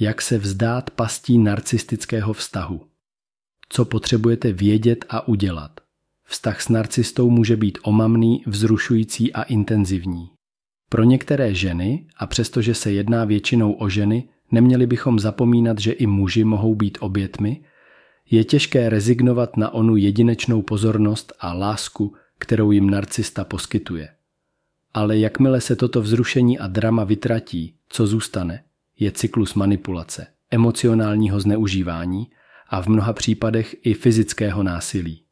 Jak se vzdát pastí narcistického vztahu? Co potřebujete vědět a udělat? Vztah s narcistou může být omamný, vzrušující a intenzivní. Pro některé ženy, a přestože se jedná většinou o ženy, neměli bychom zapomínat, že i muži mohou být obětmi, je těžké rezignovat na onu jedinečnou pozornost a lásku, kterou jim narcista poskytuje. Ale jakmile se toto vzrušení a drama vytratí, co zůstane, je cyklus manipulace, emocionálního zneužívání a v mnoha případech i fyzického násilí.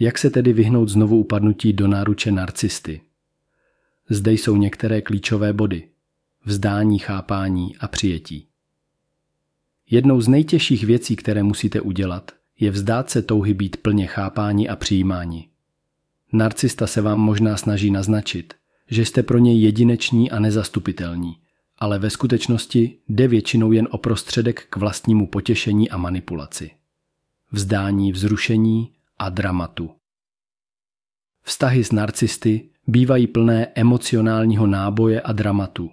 Jak se tedy vyhnout znovu upadnutí do náruče narcisty? Zde jsou některé klíčové body. Vzdání, chápání a přijetí. Jednou z nejtěžších věcí, které musíte udělat, je vzdát se touhy být plně chápání a přijímání. Narcista se vám možná snaží naznačit, že jste pro něj jedineční a nezastupitelní, ale ve skutečnosti jde většinou jen o prostředek k vlastnímu potěšení a manipulaci. Vzdání vzrušení a dramatu. Vztahy s narcisty bývají plné emocionálního náboje a dramatu.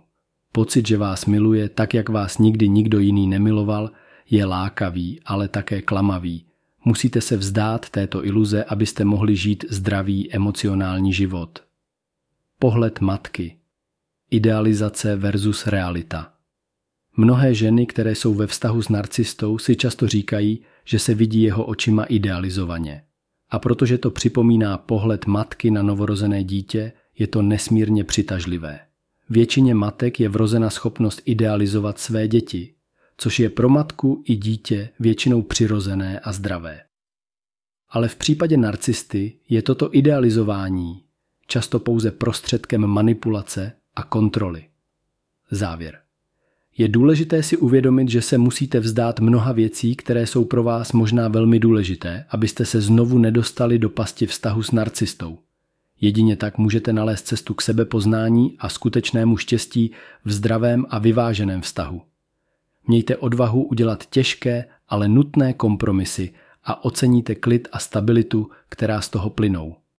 Pocit, že vás miluje tak, jak vás nikdy nikdo jiný nemiloval, je lákavý, ale také klamavý. Musíte se vzdát této iluze, abyste mohli žít zdravý emocionální život. Pohled matky. Idealizace versus realita. Mnohé ženy, které jsou ve vztahu s narcistou, si často říkají, že se vidí jeho očima idealizovaně. A protože to připomíná pohled matky na novorozené dítě, je to nesmírně přitažlivé. Většině matek je vrozena schopnost idealizovat své děti, což je pro matku i dítě většinou přirozené a zdravé. Ale v případě narcisty je toto idealizování často pouze prostředkem manipulace a kontroly. Závěr. Je důležité si uvědomit, že se musíte vzdát mnoha věcí, které jsou pro vás možná velmi důležité, abyste se znovu nedostali do pasti vztahu s narcistou. Jedině tak můžete nalézt cestu k sebepoznání a skutečnému štěstí v zdravém a vyváženém vztahu. Mějte odvahu udělat těžké, ale nutné kompromisy a oceníte klid a stabilitu, která z toho plynou.